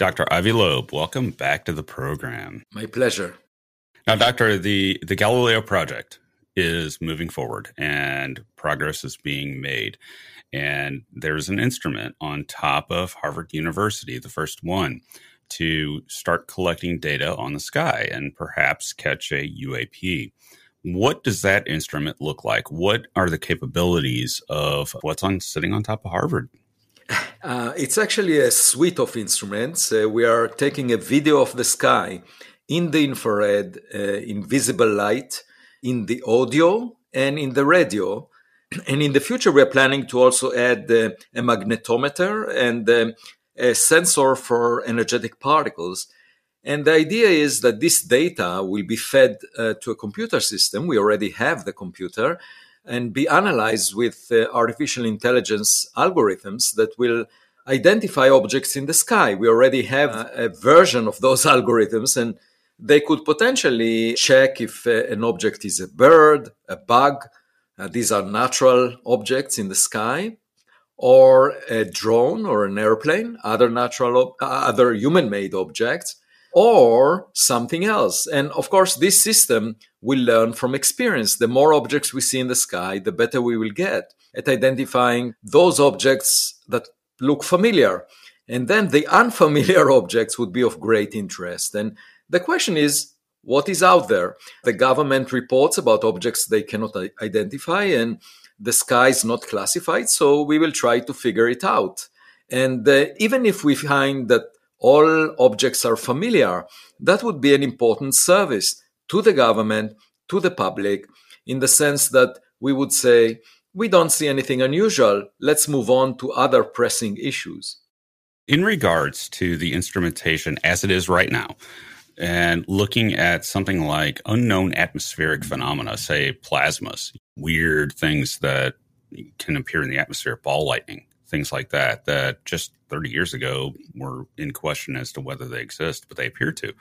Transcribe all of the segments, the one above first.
Dr. Avi Loeb, welcome back to the program. My pleasure. Now, Doctor, the, the Galileo project is moving forward and progress is being made. And there's an instrument on top of Harvard University, the first one, to start collecting data on the sky and perhaps catch a UAP. What does that instrument look like? What are the capabilities of what's on sitting on top of Harvard? Uh, it's actually a suite of instruments. Uh, we are taking a video of the sky in the infrared, uh, invisible light, in the audio, and in the radio. And in the future, we are planning to also add uh, a magnetometer and um, a sensor for energetic particles. And the idea is that this data will be fed uh, to a computer system. We already have the computer and be analyzed with uh, artificial intelligence algorithms that will identify objects in the sky. We already have a, a version of those algorithms, and they could potentially check if uh, an object is a bird, a bug. Uh, these are natural objects in the sky, or a drone or an airplane, other natural, uh, other human-made objects or something else. And of course, this system will learn from experience. The more objects we see in the sky, the better we will get at identifying those objects that look familiar. And then the unfamiliar objects would be of great interest. And the question is, what is out there? The government reports about objects they cannot identify, and the sky is not classified. So we will try to figure it out. And uh, even if we find that all objects are familiar, that would be an important service to the government, to the public, in the sense that we would say, we don't see anything unusual. Let's move on to other pressing issues. In regards to the instrumentation as it is right now, and looking at something like unknown atmospheric phenomena, say plasmas, weird things that can appear in the atmosphere, ball lightning, things like that, that just 30 years ago were in question as to whether they exist, but they appear to.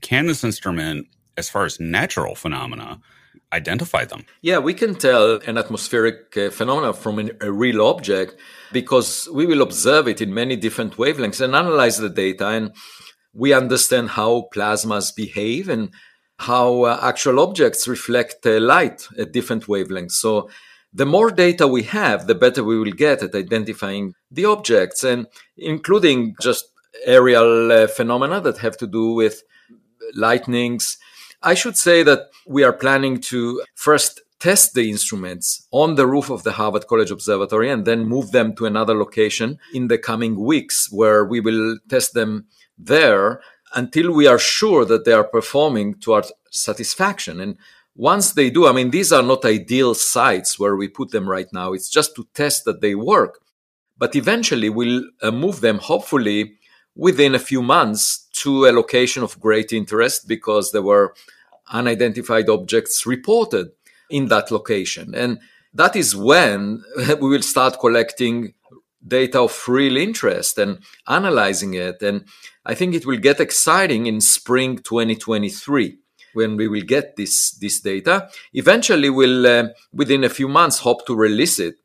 Can this instrument, as far as natural phenomena, identify them? Yeah, we can tell an atmospheric uh, phenomena from an, a real object because we will observe it in many different wavelengths and analyze the data, and we understand how plasmas behave and how uh, actual objects reflect uh, light at different wavelengths. So the more data we have, the better we will get at identifying the objects and including just aerial uh, phenomena that have to do with lightnings. I should say that we are planning to first test the instruments on the roof of the Harvard College Observatory and then move them to another location in the coming weeks where we will test them there until we are sure that they are performing to our satisfaction. And once they do, I mean, these are not ideal sites where we put them right now. It's just to test that they work. But eventually we'll uh, move them, hopefully, within a few months to a location of great interest because there were unidentified objects reported in that location. And that is when we will start collecting data of real interest and analyzing it. And I think it will get exciting in spring 2023 when we will get this this data. Eventually, we'll uh, within a few months hope to release it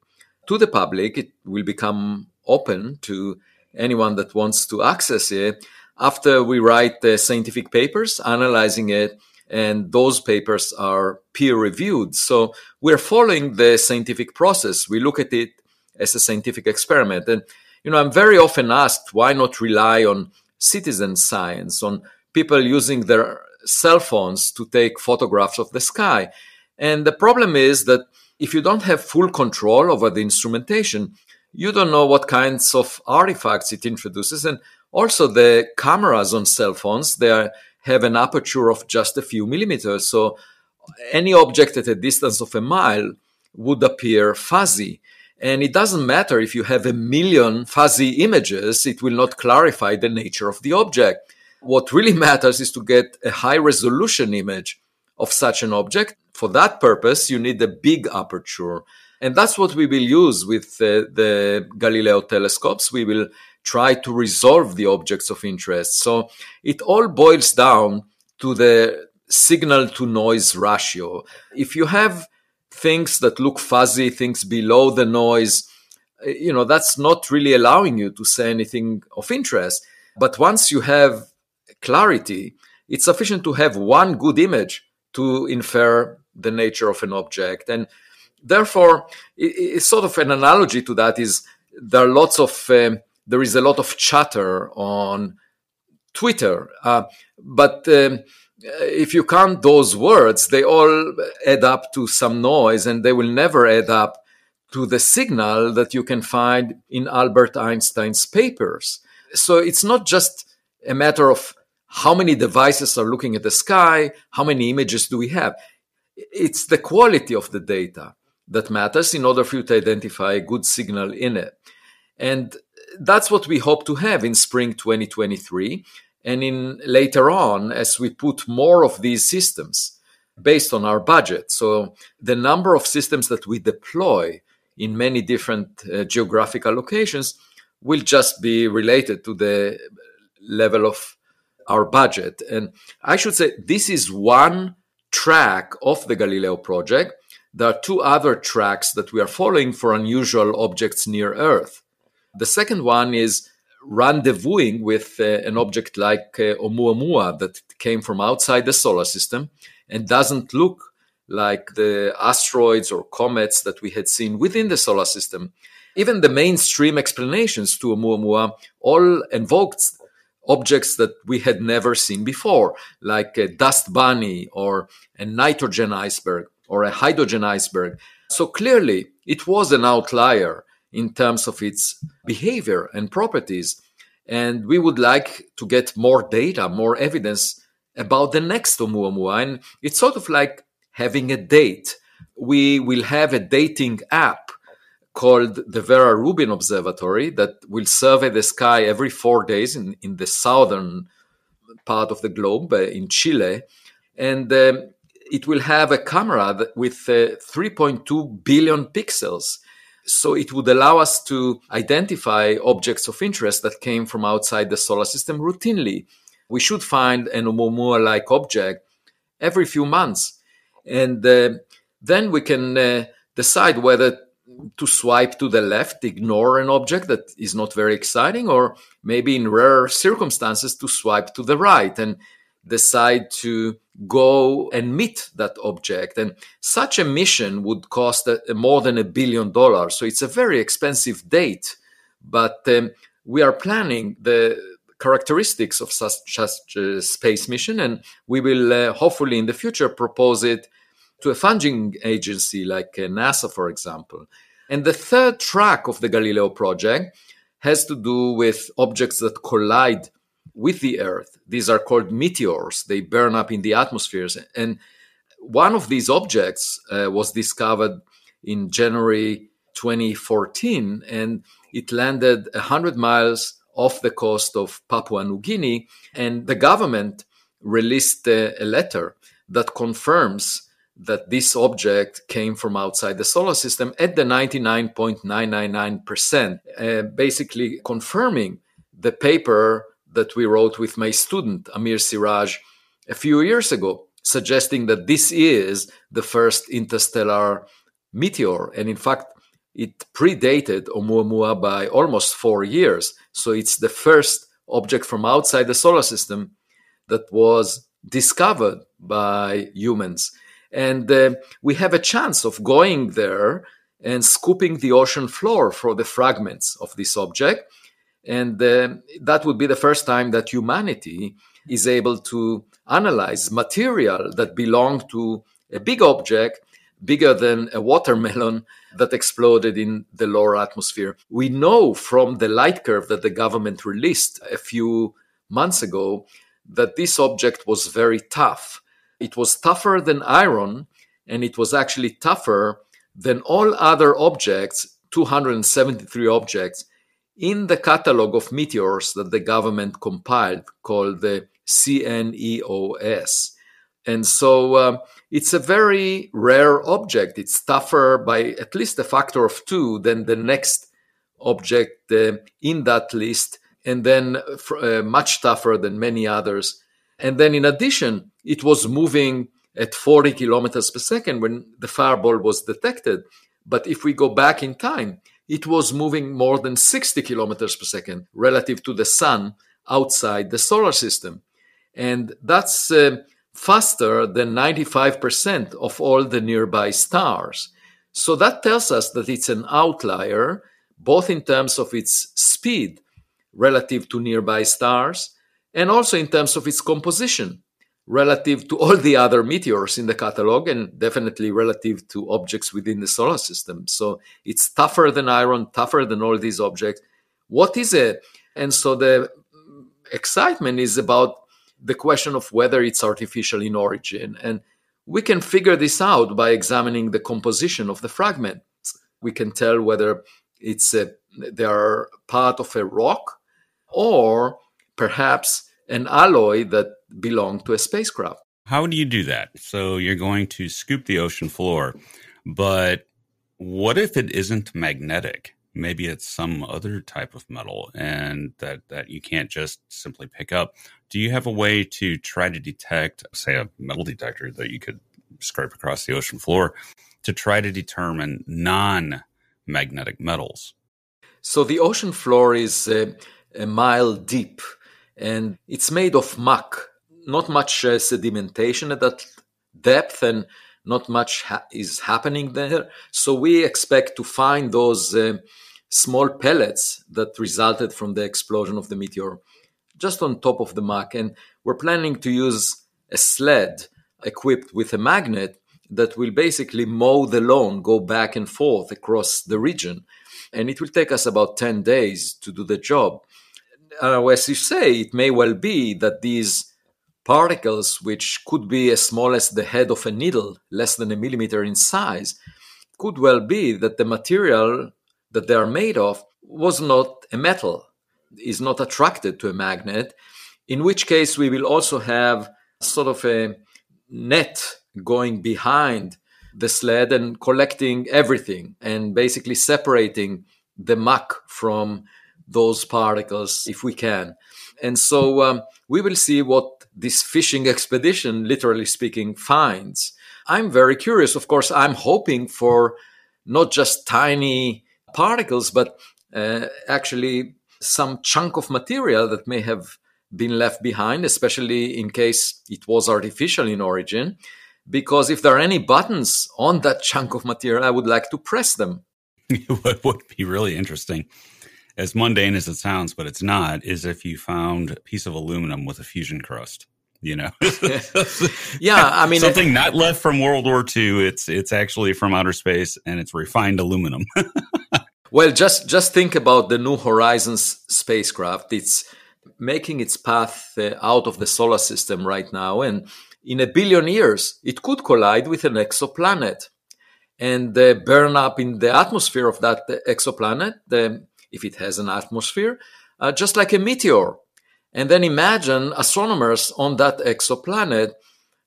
to the public. It will become open to anyone that wants to access it after we write the scientific papers analyzing it and those papers are peer reviewed so we're following the scientific process we look at it as a scientific experiment and you know, I'm very often asked why not rely on citizen science, on people using their cell phones to take photographs of the sky. And the problem is that if you don't have full control over the instrumentation, you don't know what kinds of artifacts it introduces. And also the cameras on cell phones, they are, have an aperture of just a few millimeters. So any object at a distance of a mile would appear fuzzy. And it doesn't matter if you have a million fuzzy images, it will not clarify the nature of the object. What really matters is to get a high resolution image of such an object. For that purpose, you need a big aperture. And that's what we will use with uh, the Galileo telescopes. We will try to resolve the objects of interest. So it all boils down to the signal to noise ratio. If you have things that look fuzzy, things below the noise, you know, that's not really allowing you to say anything of interest. But once you have clarity, it's sufficient to have one good image to infer the nature of an object. And therefore, it's sort of an analogy to that is there are lots of, um, there is a lot of chatter on Twitter. Uh, but um, if you count those words, they all add up to some noise and they will never add up to the signal that you can find in Albert Einstein's papers. So it's not just a matter of how many devices are looking at the sky, how many images do we have. It's the quality of the data that matters in order for you to identify a good signal in it. And that's what we hope to have in spring 2023 and in later on as we put more of these systems based on our budget so the number of systems that we deploy in many different uh, geographical locations will just be related to the level of our budget. And i should say this is one track of the galileo project. There are two other tracks that we are following for unusual objects near earth. The second one is rendezvousing with uh, an object like uh, Oumuamua that came from outside the solar system and doesn't look like the asteroids or comets that we had seen within the solar system. Even the mainstream explanations to Oumuamua all invoked objects that we had never seen before, like a dust bunny or a nitrogen iceberg or a hydrogen iceberg. So clearly, it was an outlier in terms of its behavior and properties. And we would like to get more data, more evidence about the next Oumuamua. And it's sort of like having a date. We will have a dating app called the Vera Rubin Observatory that will survey the sky every four days in, in the southern part of the globe uh, in Chile. And um, it will have a camera with uh, 3.2 billion pixels so it would allow us to identify objects of interest that came from outside the solar system routinely. We should find an Oumuamua like object every few months. And uh, then we can uh, decide whether to swipe to the left, ignore an object that is not very exciting, or maybe in rare circumstances to swipe to the right. And decide to go and meet that object. And such a mission would cost a, a more than a billion dollars. So it's a very expensive date. But um, we are planning the characteristics of such, such a space mission, and we will uh, hopefully in the future propose it to a funding agency like uh, NASA, for example. And the third track of the Galileo project has to do with objects that collide with the Earth. These are called meteors. They burn up in the atmospheres. And one of these objects uh, was discovered in January 2014, and it landed 100 miles off the coast of Papua New Guinea. And the government released a, a letter that confirms that this object came from outside the solar system at the 99.999%, uh, basically confirming the paper that we wrote with my student, Amir Siraj, a few years ago, suggesting that this is the first interstellar meteor. And in fact, it predated Oumuamua by almost four years. So it's the first object from outside the solar system that was discovered by humans. And uh, we have a chance of going there and scooping the ocean floor for the fragments of this object And uh, that would be the first time that humanity is able to analyze material that belonged to a big object bigger than a watermelon that exploded in the lower atmosphere. We know from the light curve that the government released a few months ago that this object was very tough. It was tougher than iron, and it was actually tougher than all other objects, 273 objects, in the catalog of meteors that the government compiled called the CNEOS. And so uh, it's a very rare object. It's tougher by at least a factor of two than the next object uh, in that list, and then uh, much tougher than many others. And then, in addition, it was moving at 40 kilometers per second when the fireball was detected. But if we go back in time, it was moving more than 60 kilometers per second relative to the sun outside the solar system. And that's uh, faster than 95% of all the nearby stars. So that tells us that it's an outlier, both in terms of its speed relative to nearby stars and also in terms of its composition relative to all the other meteors in the catalog and definitely relative to objects within the solar system. So it's tougher than iron, tougher than all these objects. What is it? And so the excitement is about the question of whether it's artificial in origin. And we can figure this out by examining the composition of the fragments. We can tell whether it's a, they are part of a rock or perhaps an alloy that belonged to a spacecraft. How do you do that? So you're going to scoop the ocean floor, but what if it isn't magnetic? Maybe it's some other type of metal and that, that you can't just simply pick up. Do you have a way to try to detect, say, a metal detector that you could scrape across the ocean floor to try to determine non magnetic metals? So the ocean floor is a, a mile deep and it's made of muck. Not much uh, sedimentation at that depth, and not much ha- is happening there. So we expect to find those uh, small pellets that resulted from the explosion of the meteor just on top of the muck. And we're planning to use a sled equipped with a magnet that will basically mow the lawn, go back and forth across the region. And it will take us about 10 days to do the job uh, as you say, it may well be that these particles, which could be as small as the head of a needle, less than a millimeter in size, could well be that the material that they are made of was not a metal, is not attracted to a magnet, in which case we will also have sort of a net going behind the sled and collecting everything and basically separating the muck from those particles if we can. And so um, we will see what this fishing expedition, literally speaking, finds. I'm very curious. Of course, I'm hoping for not just tiny particles, but uh, actually some chunk of material that may have been left behind, especially in case it was artificial in origin. Because if there are any buttons on that chunk of material, I would like to press them. it would be really interesting as mundane as it sounds, but it's not, is if you found a piece of aluminum with a fusion crust. You know, yeah. I mean, something it, not left from World War II. It's it's actually from outer space, and it's refined aluminum. well, just just think about the New Horizons spacecraft. It's making its path uh, out of the solar system right now, and in a billion years, it could collide with an exoplanet and uh, burn up in the atmosphere of that exoplanet. The if it has an atmosphere, uh, just like a meteor. And then imagine astronomers on that exoplanet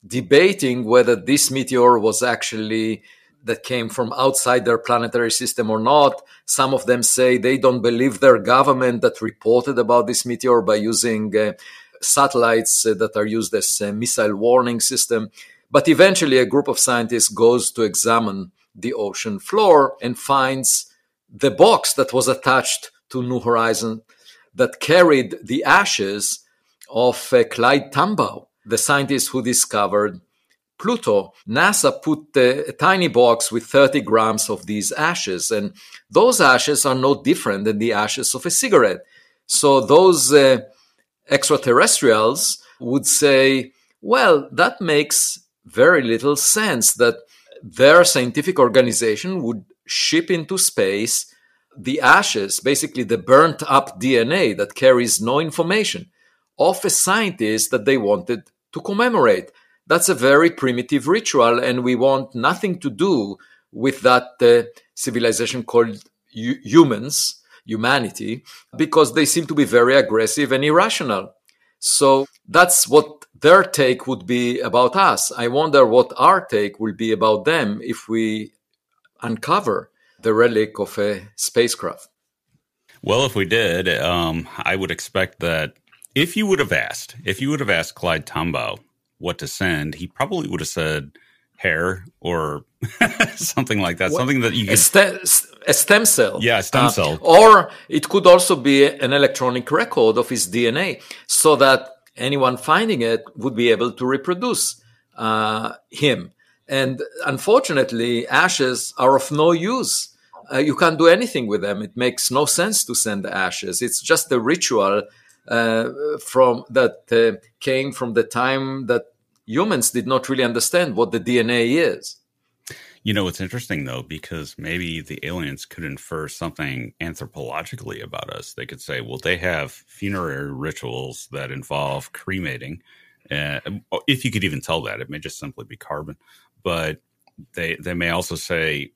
debating whether this meteor was actually that came from outside their planetary system or not. Some of them say they don't believe their government that reported about this meteor by using uh, satellites uh, that are used as a missile warning system. But eventually, a group of scientists goes to examine the ocean floor and finds the box that was attached to New Horizon that carried the ashes of uh, Clyde Tombaugh, the scientist who discovered Pluto. NASA put a tiny box with 30 grams of these ashes, and those ashes are no different than the ashes of a cigarette. So those uh, extraterrestrials would say, well, that makes very little sense that their scientific organization would ship into space the ashes, basically the burnt up DNA that carries no information, of a scientist that they wanted to commemorate. That's a very primitive ritual, and we want nothing to do with that uh, civilization called humans, humanity, because they seem to be very aggressive and irrational. So that's what their take would be about us. I wonder what our take will be about them if we uncover the relic of a spacecraft. Well, if we did, um, I would expect that if you would have asked, if you would have asked Clyde Tombaugh what to send, he probably would have said hair or something like that. something that you could... a, st- a stem cell. Yeah, stem uh, cell. Or it could also be an electronic record of his DNA, so that anyone finding it would be able to reproduce uh, him. And unfortunately, ashes are of no use. Uh, you can't do anything with them. It makes no sense to send ashes. It's just a ritual uh, from that uh, came from the time that humans did not really understand what the DNA is. You know, it's interesting though, because maybe the aliens could infer something anthropologically about us. They could say, well, they have funerary rituals that involve cremating. Uh, if you could even tell that, it may just simply be carbon. But they they may also say,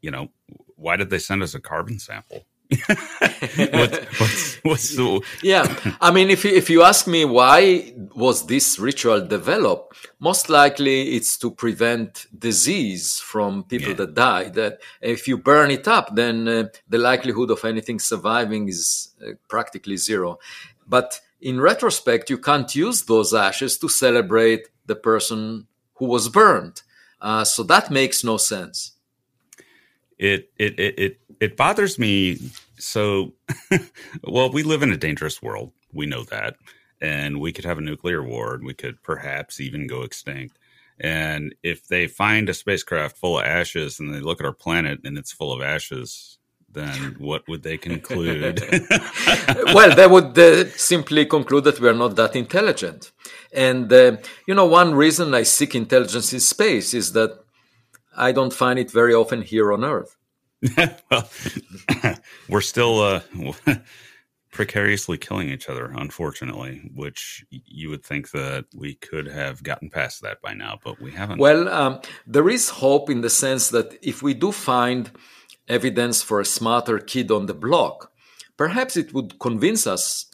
you know, why did they send us a carbon sample? what, what's, what's the... yeah i mean if you, if you ask me why was this ritual developed most likely it's to prevent disease from people yeah. that die that if you burn it up then uh, the likelihood of anything surviving is uh, practically zero but in retrospect you can't use those ashes to celebrate the person who was burned uh, so that makes no sense it it it it, it bothers me. So, well, we live in a dangerous world. We know that, and we could have a nuclear war, and we could perhaps even go extinct. And if they find a spacecraft full of ashes, and they look at our planet and it's full of ashes, then what would they conclude? well, they would uh, simply conclude that we are not that intelligent. And, uh, you know, one reason I seek intelligence in space is that I don't find it very often here on Earth. well, we're still uh, precariously killing each other, unfortunately, which you would think that we could have gotten past that by now, but we haven't. Well, um, there is hope in the sense that if we do find evidence for a smarter kid on the block, perhaps it would convince us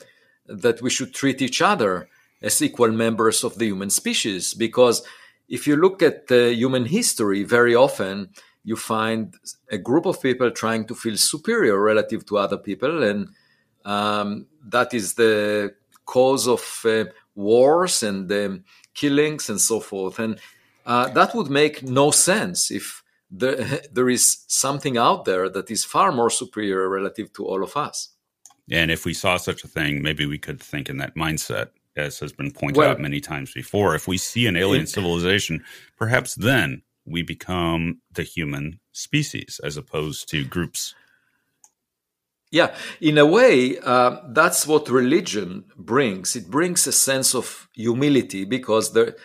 that we should treat each other as equal members of the human species because if you look at the human history, very often you find a group of people trying to feel superior relative to other people, and um, that is the cause of uh, wars and um, killings and so forth. And uh, that would make no sense if there, there is something out there that is far more superior relative to all of us. And if we saw such a thing, maybe we could think in that mindset as has been pointed well, out many times before. If we see an alien civilization, perhaps then we become the human species as opposed to groups. Yeah, in a way, uh, that's what religion brings. It brings a sense of humility because the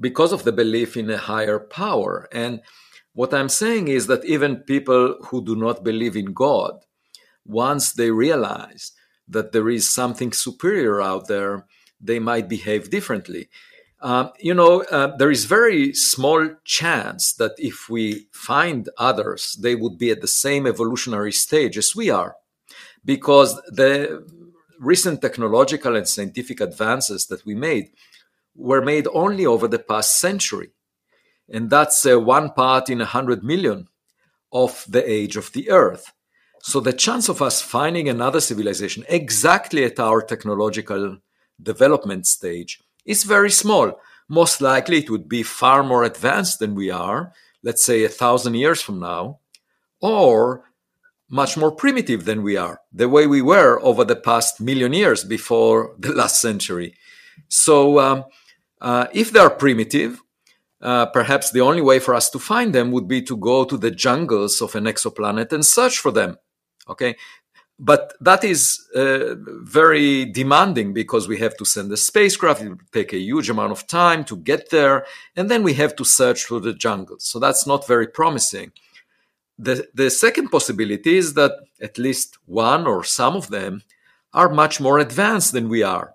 because of the belief in a higher power. And what I'm saying is that even people who do not believe in God, once they realize that there is something superior out there, they might behave differently. Uh, you know, uh, there is very small chance that if we find others, they would be at the same evolutionary stage as we are, because the recent technological and scientific advances that we made were made only over the past century, and that's uh, one part in a hundred million of the age of the Earth. So the chance of us finding another civilization exactly at our technological development stage is very small. Most likely it would be far more advanced than we are, let's say a thousand years from now, or much more primitive than we are, the way we were over the past million years before the last century. So, um, uh, if they are primitive, uh, perhaps the only way for us to find them would be to go to the jungles of an exoplanet and search for them. Okay, but that is uh, very demanding because we have to send a spacecraft. It will take a huge amount of time to get there, and then we have to search through the jungle. So that's not very promising. The, the second possibility is that at least one or some of them are much more advanced than we are,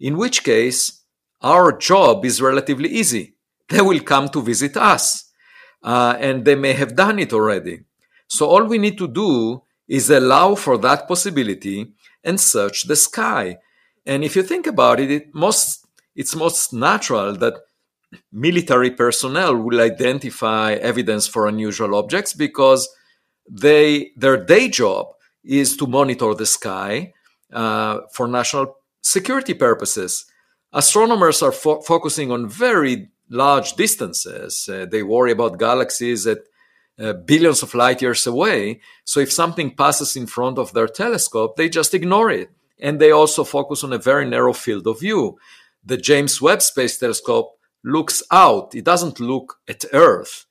in which case our job is relatively easy. They will come to visit us, uh, and they may have done it already. So all we need to do is allow for that possibility and search the sky. And if you think about it, it most, it's most natural that military personnel will identify evidence for unusual objects because they their day job is to monitor the sky uh, for national security purposes. Astronomers are fo- focusing on very large distances. Uh, they worry about galaxies at uh, billions of light years away. So if something passes in front of their telescope, they just ignore it. And they also focus on a very narrow field of view. The James Webb Space Telescope looks out, it doesn't look at Earth.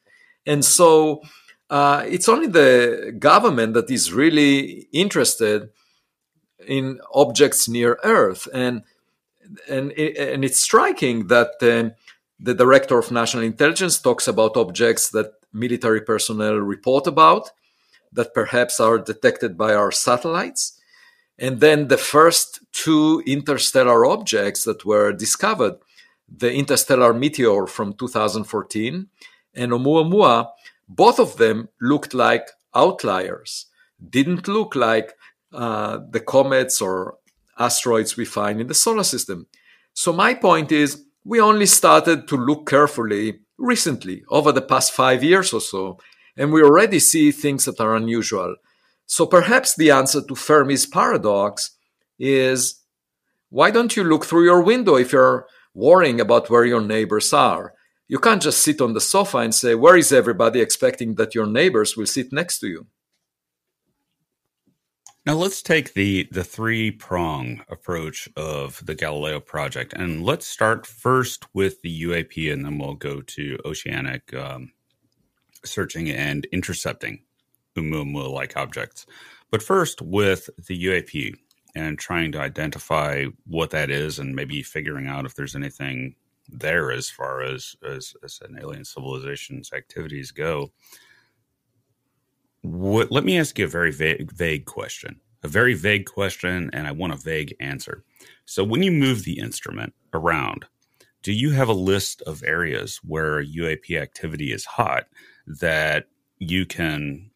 And so uh, it's only the government that is really interested in objects near Earth. And, and, and it's striking that uh, the director of national intelligence talks about objects that military personnel report about that perhaps are detected by our satellites. And then the first two interstellar objects that were discovered, the interstellar meteor from 2014 and Oumuamua, both of them looked like outliers, didn't look like uh, the comets or asteroids we find in the solar system. So, my point is, we only started to look carefully recently, over the past five years or so, and we already see things that are unusual. So perhaps the answer to Fermi's paradox is why don't you look through your window if you're worrying about where your neighbors are? You can't just sit on the sofa and say, Where is everybody? expecting that your neighbors will sit next to you. Now let's take the the three prong approach of the Galileo project, and let's start first with the UAP, and then we'll go to oceanic um, searching and intercepting Oumuamua like objects. But first with the UAP and trying to identify what that is, and maybe figuring out if there's anything there as far as as, as an alien civilization's activities go. What, let me ask you a very vague, vague question, a very vague question, and I want a vague answer. So, when you move the instrument around, do you have a list of areas where UAP activity is hot that you can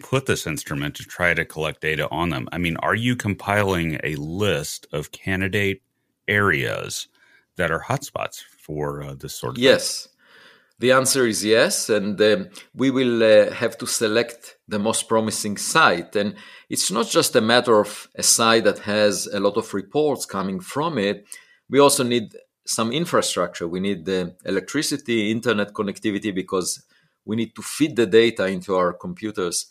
put this instrument to try to collect data on them? I mean, are you compiling a list of candidate areas that are hotspots for uh, this sort of yes thing? The answer is yes, and um, we will uh, have to select the most promising site. And it's not just a matter of a site that has a lot of reports coming from it. We also need some infrastructure. We need the electricity, internet connectivity, because we need to feed the data into our computers.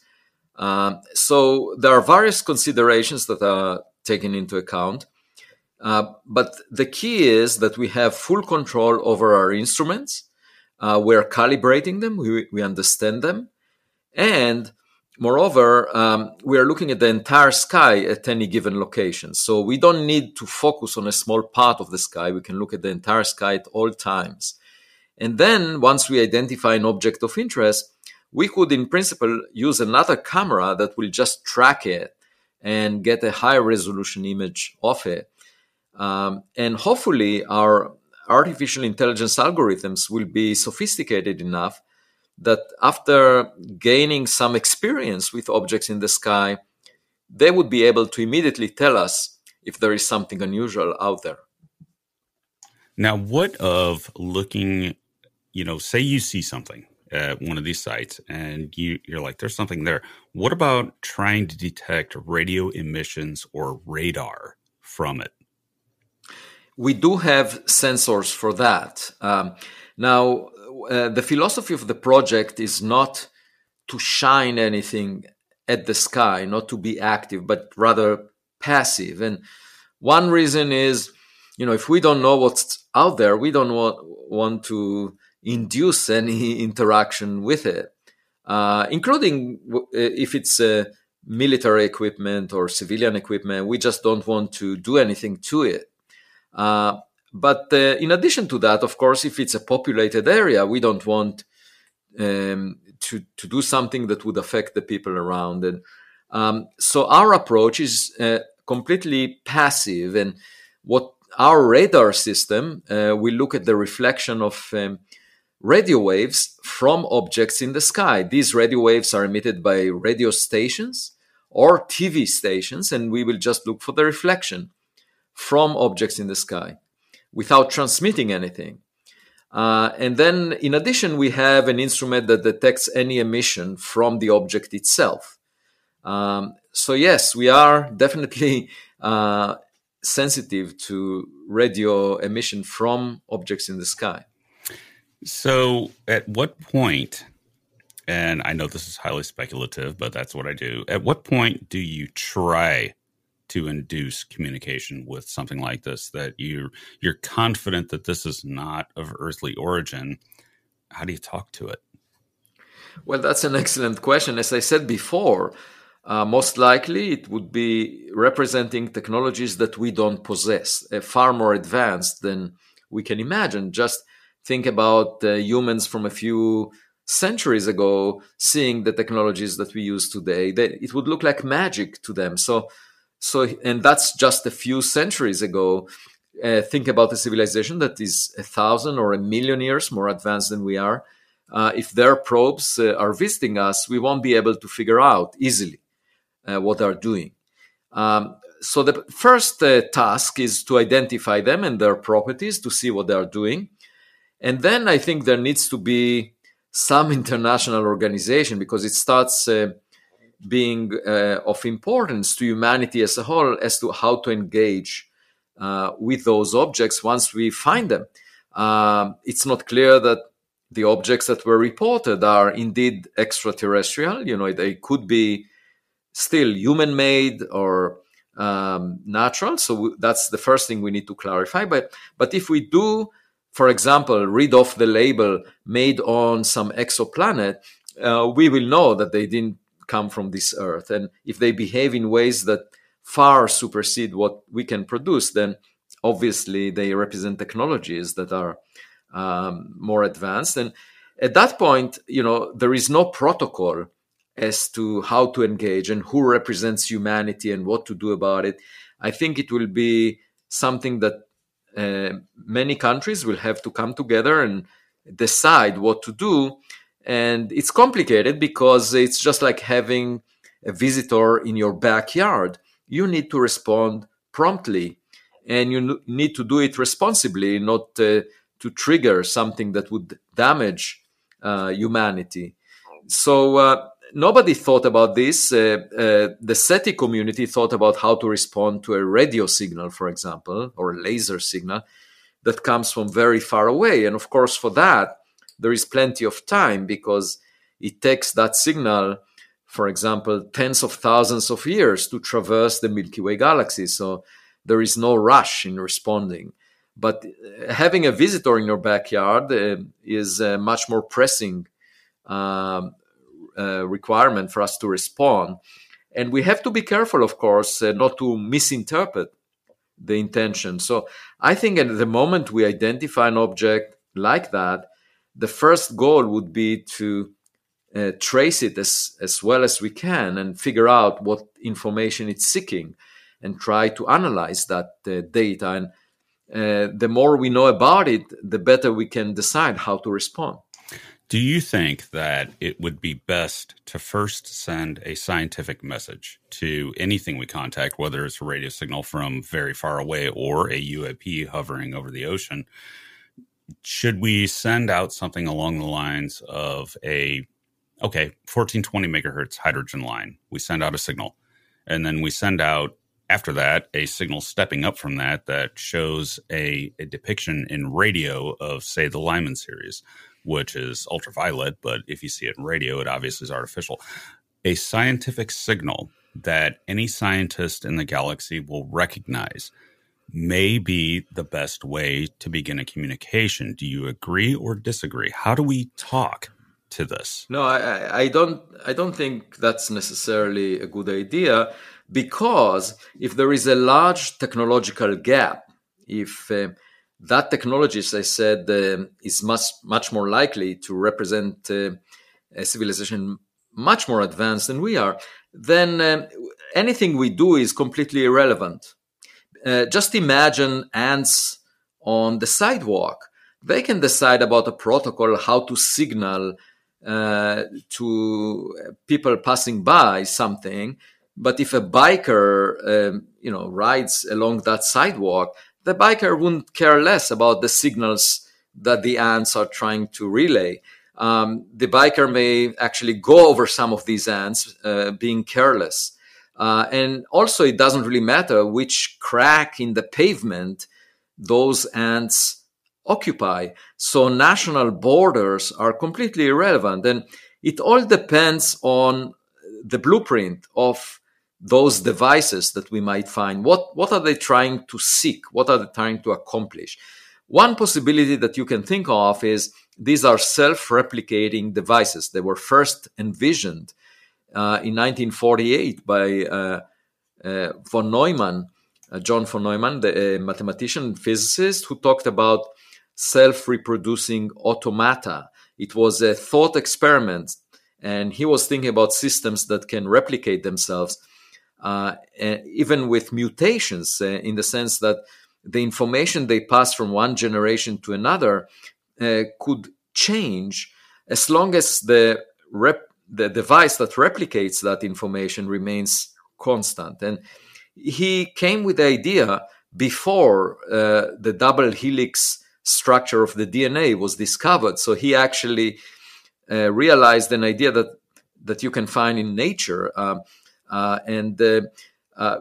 Um, so there are various considerations that are taken into account. Uh, but the key is that we have full control over our instruments uh, we're calibrating them, we, we understand them. And moreover, um, we are looking at the entire sky at any given location. So we don't need to focus on a small part of the sky. We can look at the entire sky at all times. And then once we identify an object of interest, we could, in principle, use another camera that will just track it and get a high resolution image of it. Um, and hopefully, our artificial intelligence algorithms will be sophisticated enough that after gaining some experience with objects in the sky, they would be able to immediately tell us if there is something unusual out there. Now, what of looking, you know, say you see something at one of these sites and you, you're like, there's something there. What about trying to detect radio emissions or radar from it? We do have sensors for that. Um, now, uh, the philosophy of the project is not to shine anything at the sky, not to be active, but rather passive. And one reason is, you know, if we don't know what's out there, we don't want, want to induce any interaction with it, uh, including if it's a military equipment or civilian equipment. We just don't want to do anything to it. Uh, but uh, in addition to that, of course, if it's a populated area, we don't want um, to to do something that would affect the people around. And um, so our approach is uh, completely passive. And what our radar system, uh, we look at the reflection of um, radio waves from objects in the sky. These radio waves are emitted by radio stations or TV stations, and we will just look for the reflection from objects in the sky without transmitting anything. Uh, and then, in addition, we have an instrument that detects any emission from the object itself. Um, so, yes, we are definitely uh, sensitive to radio emission from objects in the sky. So, at what point, and I know this is highly speculative, but that's what I do, at what point do you try to induce communication with something like this that you you're confident that this is not of earthly origin how do you talk to it? Well that's an excellent question. As i said before uh, most likely it would be representing technologies that we don't possess uh, far more advanced than we can imagine. Just think about uh, humans from a few centuries ago seeing the technologies that we use today. That it would look like magic to them. So so, and that's just a few centuries ago. Uh, think about a civilization that is a thousand or a million years more advanced than we are. Uh, if their probes uh, are visiting us, we won't be able to figure out easily uh, what they're doing. Um, so the first uh, task is to identify them and their properties to see what they are doing. And then I think there needs to be some international organization because it starts uh, being uh, of importance to humanity as a whole as to how to engage uh, with those objects once we find them. Um, it's not clear that the objects that were reported are indeed extraterrestrial. You know, they could be still human made or um, natural. So that's the first thing we need to clarify. But but if we do, for example, read off the label made on some exoplanet, uh, we will know that they didn't come from this earth. And if they behave in ways that far supersede what we can produce, then obviously they represent technologies that are um, more advanced. And at that point, you know, there is no protocol as to how to engage and who represents humanity and what to do about it. I think it will be something that uh, many countries will have to come together and decide what to do and it's complicated because it's just like having a visitor in your backyard. You need to respond promptly and you need to do it responsibly, not uh, to trigger something that would damage uh, humanity. So, uh, nobody thought about this. Uh, uh, the SETI community thought about how to respond to a radio signal, for example, or a laser signal that comes from very far away. And of course, for that, there is plenty of time because it takes that signal, for example, tens of thousands of years to traverse the Milky Way galaxy. So there is no rush in responding. But uh, having a visitor in your backyard uh, is a much more pressing um, uh, requirement for us to respond. And we have to be careful, of course, uh, not to misinterpret the intention. So I think at the moment we identify an object like that, the first goal would be to uh, trace it as, as well as we can and figure out what information it's seeking and try to analyze that uh, data. And uh, the more we know about it, the better we can decide how to respond. Do you think that it would be best to first send a scientific message to anything we contact, whether it's a radio signal from very far away or a UAP hovering over the ocean, should we send out something along the lines of a okay 1420 megahertz hydrogen line. We send out a signal. And then we send out after that a signal stepping up from that that shows a, a depiction in radio of say the lyman series which is ultraviolet but if you see it in radio it obviously is artificial. A scientific signal that any scientist in the galaxy will recognize may be the best way to begin a communication. Do you agree or disagree? How do we talk to this? No, I, I don't. I don't think that's necessarily a good idea because if there is a large technological gap, if uh, that technology, as I said, uh, is much much more likely to represent uh, a civilization much more advanced than we are, then um, anything we do is completely irrelevant. Uh, just imagine ants on the sidewalk. They can decide about a protocol, how to signal uh, to people passing by something. But if a biker, um, you know, rides along that sidewalk, the biker wouldn't care less about the signals that the ants are trying to relay. Um, the biker may actually go over some of these ants, uh, being careless. Uh, and also, it doesn't really matter which crack in the pavement those ants occupy. So, national borders are completely irrelevant. And it all depends on the blueprint of those devices that we might find. What, what are they trying to seek? What are they trying to accomplish? One possibility that you can think of is these are self replicating devices. They were first envisioned in 1948 by uh, uh, von Neumann, uh, John von Neumann, the mathematician physicist, who talked about self reproducing automata. It was a thought experiment, and he was thinking about systems that can replicate themselves, uh, even with mutations, uh, in the sense that the information they pass from one generation to another uh, could change as long as the rep- the device that replicates that information remains constant. And he came with the idea before uh, the double helix structure of the DNA was discovered. So he actually uh, realized an idea that that you can find in nature. Um, uh, and uh, uh,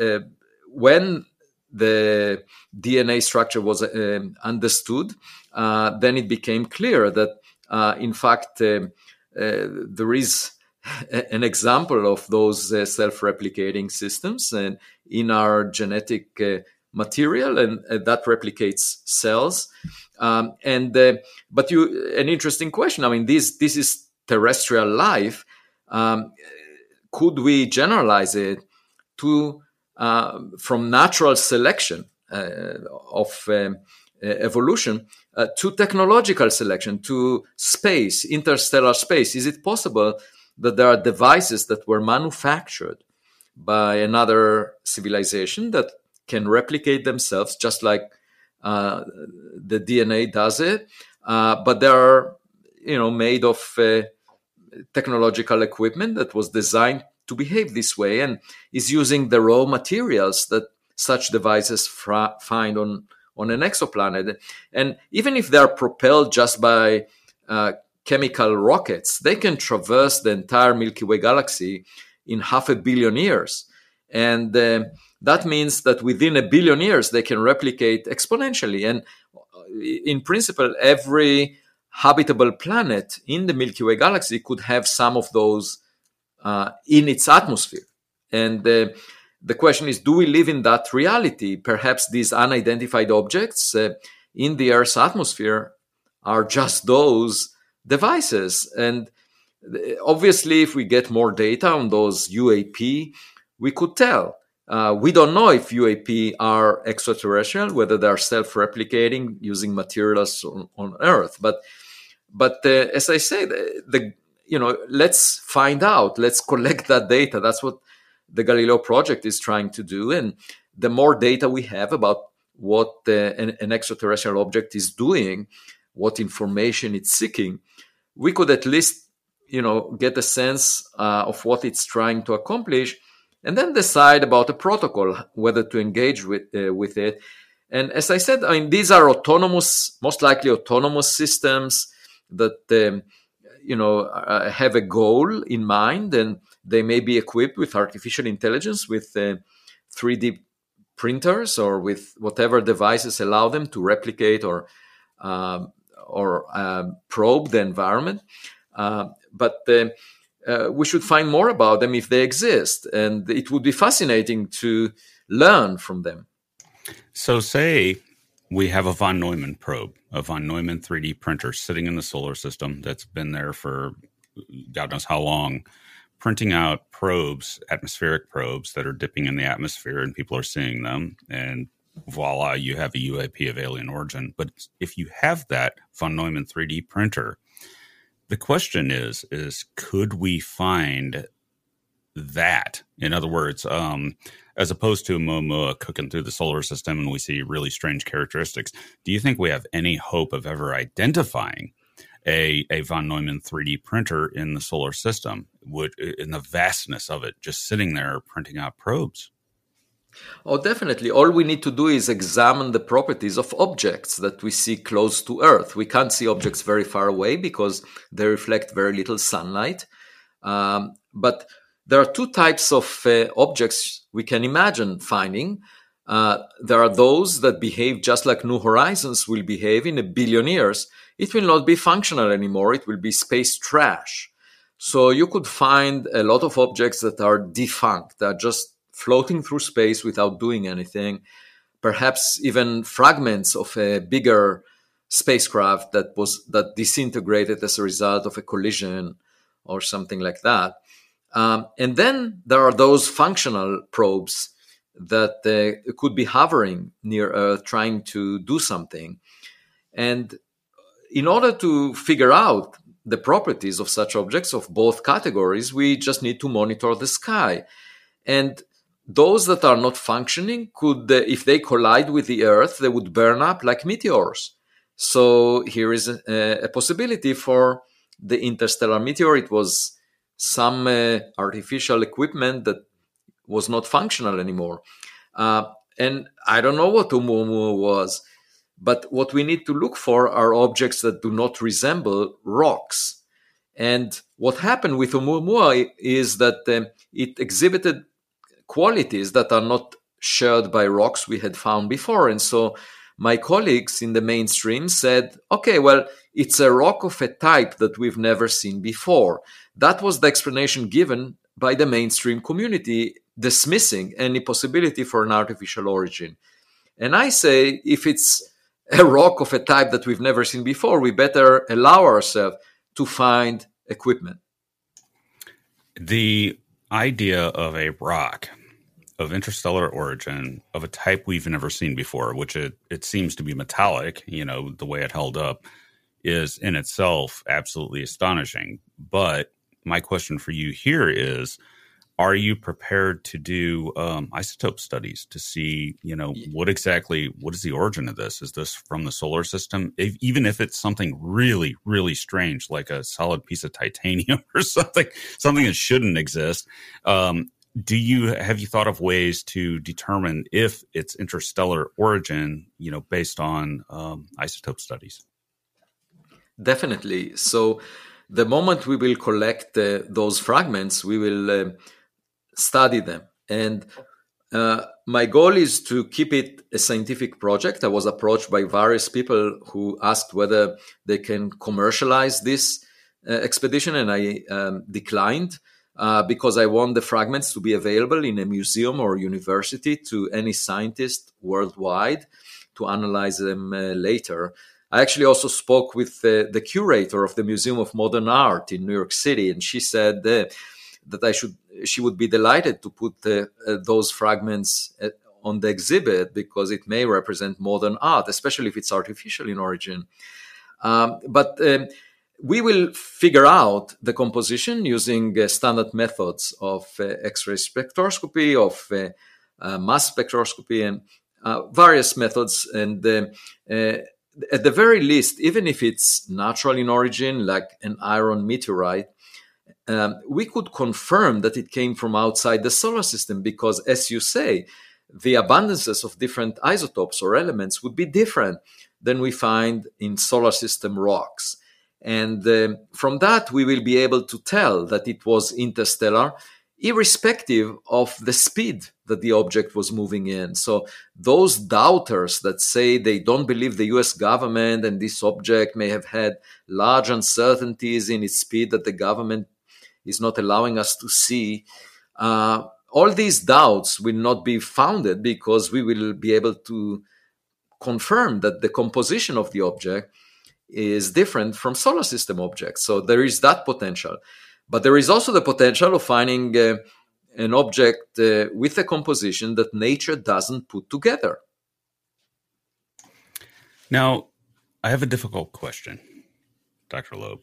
uh, when the DNA structure was um, understood, then it became clear that, in fact, um, there is an example of those uh, self-replicating systems and in our genetic uh, material and uh, that replicates cells. Um, and but you an interesting question. I mean this this is terrestrial life. Um, could we generalize it to uh, from natural selection uh, of um, evolution uh, to technological selection, to space, interstellar space. Is it possible that there are devices that were manufactured by another civilization that can replicate themselves just like uh, the DNA does it, uh, but they are, you know, made of uh, technological equipment that was designed to behave this way and is using the raw materials that such devices fra- find on on an exoplanet. And even if they're propelled just by uh, chemical rockets, they can traverse the entire Milky Way galaxy in half a billion years. And uh, that means that within a billion years, they can replicate exponentially. And uh, in principle, every habitable planet in the Milky Way galaxy could have some of those uh, in its atmosphere. And uh, the question is do we live in that reality? Perhaps these unidentified objects uh, in the Earth's atmosphere are just those devices. And uh, obviously, if we get more data on those UAP, we could tell. Uh, we don't know if UAP are extraterrestrial, whether they are self-replicating using materials on, on Earth. But, but uh, as I say, the, the, you know, let's find out. Let's collect that data. That's what the Galileo project is trying to do. And the more data we have about what an, an, extraterrestrial object is doing, what information it's seeking, we could at least, you know, get a sense uh, of what it's trying to accomplish, and then decide about a protocol whether to engage with uh, with it. And as I said, I mean, these are autonomous, most likely autonomous systems that um, you know uh, have a goal in mind and they may be equipped with artificial intelligence, with uh, 3D printers, or with whatever devices allow them to replicate or um, or um, probe the environment. Uh, but uh, uh, we should find more about them if they exist, and it would be fascinating to learn from them. So, say we have a von Neumann probe, a von Neumann 3D printer sitting in the solar system that's been there for God knows how long, printing out probes, atmospheric probes that are dipping in the atmosphere, and people are seeing them. And voila, you have a UAP of alien origin. But if you have that von Neumann 3D printer, the question is, is could we find that? In other words, um, as opposed to Oumuamua cooking through the solar system and we see really strange characteristics, do you think we have any hope of ever identifying a, a von Neumann 3D printer in the solar system, would in the vastness of it, just sitting there printing out probes? Oh, definitely. All we need to do is examine the properties of objects that we see close to Earth. We can't see objects very far away because they reflect very little sunlight. Um, but there are two types of uh, objects we can imagine finding. Uh, there are those that behave just like New Horizons will behave in a billion years. It will not be functional anymore. It will be space trash. So you could find a lot of objects that are defunct, that are just floating through space without doing anything, perhaps even fragments of a bigger spacecraft that was that disintegrated as a result of a collision or something like that. Um, and then there are those functional probes that uh, could be hovering near Earth trying to do something. And in order to figure out the properties of such objects of both categories, we just need to monitor the sky. And those that are not functioning could, uh, if they collide with the Earth, they would burn up like meteors. So here is a, a possibility for the interstellar meteor. It was some uh, artificial equipment that was not functional anymore. Uh, and I don't know what Oumuamua was, but what we need to look for are objects that do not resemble rocks. And what happened with Oumuamua is that um, it exhibited qualities that are not shared by rocks we had found before. And so my colleagues in the mainstream said, okay, well, it's a rock of a type that we've never seen before. That was the explanation given by the mainstream community, dismissing any possibility for an artificial origin. And I say, if it's a rock of a type that we've never seen before, we better allow ourselves to find equipment. The idea of a rock of interstellar origin of a type we've never seen before, which it, it seems to be metallic, you know, the way it held up, is in itself absolutely astonishing. But my question for you here is are you prepared to do um, isotope studies to see you know what exactly what is the origin of this? Is this from the solar system? If, even if it's something really really strange like a solid piece of titanium or something something that shouldn't exist um, do you have you thought of ways to determine if it's interstellar origin you know based on um, isotope studies? Definitely. So the moment we will collect uh, those fragments we will uh, study them. And uh, my goal is to keep it a scientific project. I was approached by various people who asked whether they can commercialize this uh, expedition, and I um, declined uh, because I want the fragments to be available in a museum or university to any scientist worldwide to analyze them uh, later. I actually also spoke with the curator of the Museum of Modern Art in New York City, and she said that I should she would be delighted to put uh, those fragments uh, on the exhibit because it may represent modern art, especially if it's artificial in origin. Um, but um, we will figure out the composition using uh, standard methods of uh, X-ray spectroscopy, of uh, uh mass spectroscopy, and various methods. And at the very least, even if it's natural in origin, like an iron meteorite, um, we could confirm that it came from outside the solar system because, as you say, the abundances of different isotopes or elements would be different than we find in solar system rocks. And uh, from that, we will be able to tell that it was interstellar, irrespective of the speed that the object was moving in. So, those doubters that say they don't believe the US government and this object may have had large uncertainties in its speed that the government is not allowing us to see. Uh, all these doubts will not be founded because we will be able to confirm that the composition of the object is different from solar system objects. So there is that potential. But there is also the potential of finding uh, an object uh, with a composition that nature doesn't put together. Now, I have a difficult question, Dr. Loeb.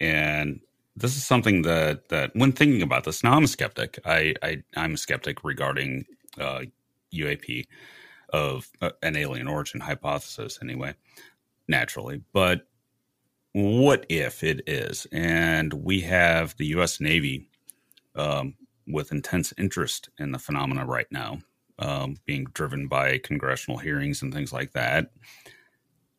And this is something that, that when thinking about this, now I'm a skeptic. I, I, am a skeptic regarding uh, UAP of uh, an alien origin hypothesis, anyway, naturally. But what if it is? And we have the U.S. Navy um, with intense interest in the phenomena right now, um, being driven by congressional hearings and things like that.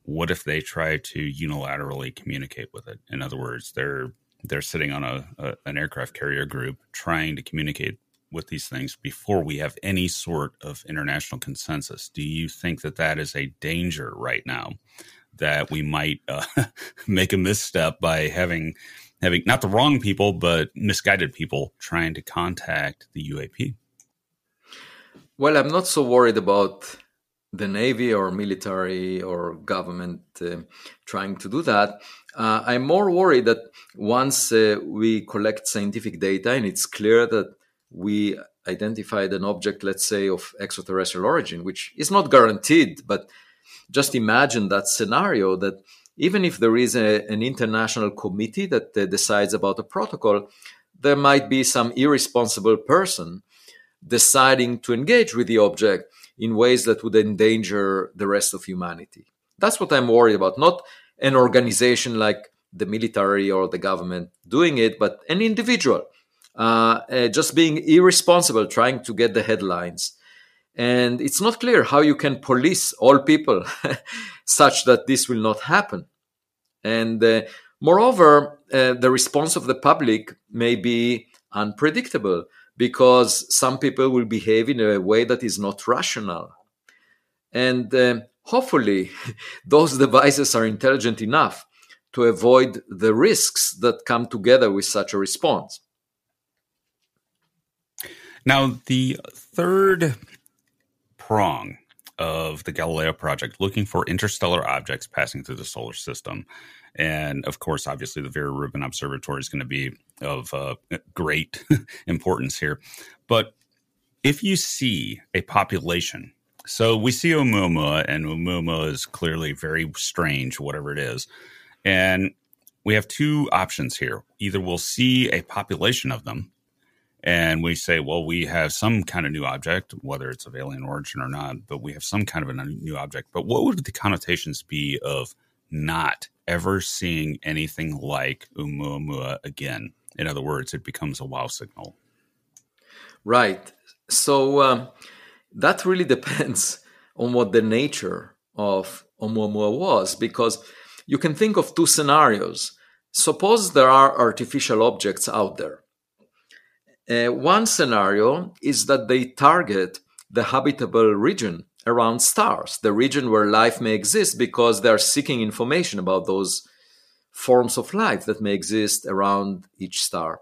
What if they try to unilaterally communicate with it? In other words, they're they're sitting on a, a an aircraft carrier group trying to communicate with these things before we have any sort of international consensus. Do you think that that is a danger right now? That we might uh, make a misstep by having having not the wrong people, but misguided people trying to contact the UAP? Well, I'm not so worried about the Navy or military or government uh, trying to do that. Uh, I'm more worried that once uh, we collect scientific data and it's clear that we identified an object, let's say, of extraterrestrial origin, which is not guaranteed, but just imagine that scenario that even if there is a, an international committee that uh, decides about a protocol, there might be some irresponsible person deciding to engage with the object in ways that would endanger the rest of humanity. That's what I'm worried about. Not an organization like the military or the government doing it, but an individual uh, uh, just being irresponsible, trying to get the headlines. And it's not clear how you can police all people such that this will not happen. And uh, moreover, uh, the response of the public may be unpredictable because some people will behave in a way that is not rational. And uh, hopefully, those devices are intelligent enough to avoid the risks that come together with such a response. Now, the third prong of the Galileo project, looking for interstellar objects passing through the solar system. And of course, obviously, the Vera Rubin Observatory is going to be of uh, great importance here. But if you see a population, so we see Oumuamua, and Oumuamua is clearly very strange, whatever it is. And we have two options here. Either we'll see a population of them, and we say, well, we have some kind of new object, whether it's of alien origin or not, but we have some kind of a new object. But what would the connotations be of not ever seeing anything like Oumuamua again? In other words, it becomes a wow signal. Right. So um, that really depends on what the nature of Oumuamua was, because you can think of two scenarios. Suppose there are artificial objects out there uh, one scenario is that they target the habitable region around stars, the region where life may exist, because they are seeking information about those forms of life that may exist around each star.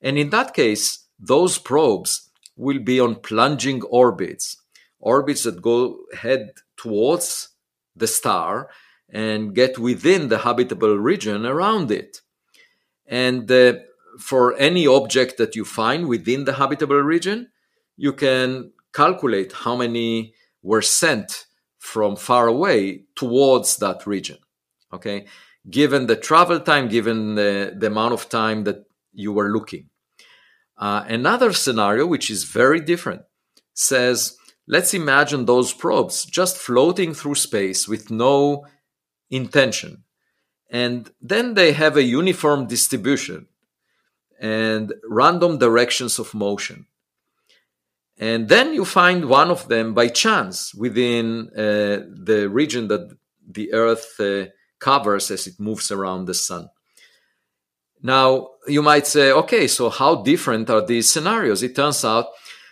And in that case, those probes will be on plunging orbits, orbits that go head towards the star and get within the habitable region around it. And uh, for any object that you find within the habitable region, you can calculate how many were sent from far away towards that region. Okay, given the travel time, given the, the amount of time that you were looking. Uh, another scenario, which is very different, says let's imagine those probes just floating through space with no intention. And then they have a uniform distribution and random directions of motion. And then you find one of them by chance within uh, the region that the Earth uh, covers as it moves around the sun. Now, you might say, okay, so how different are these scenarios? It turns out,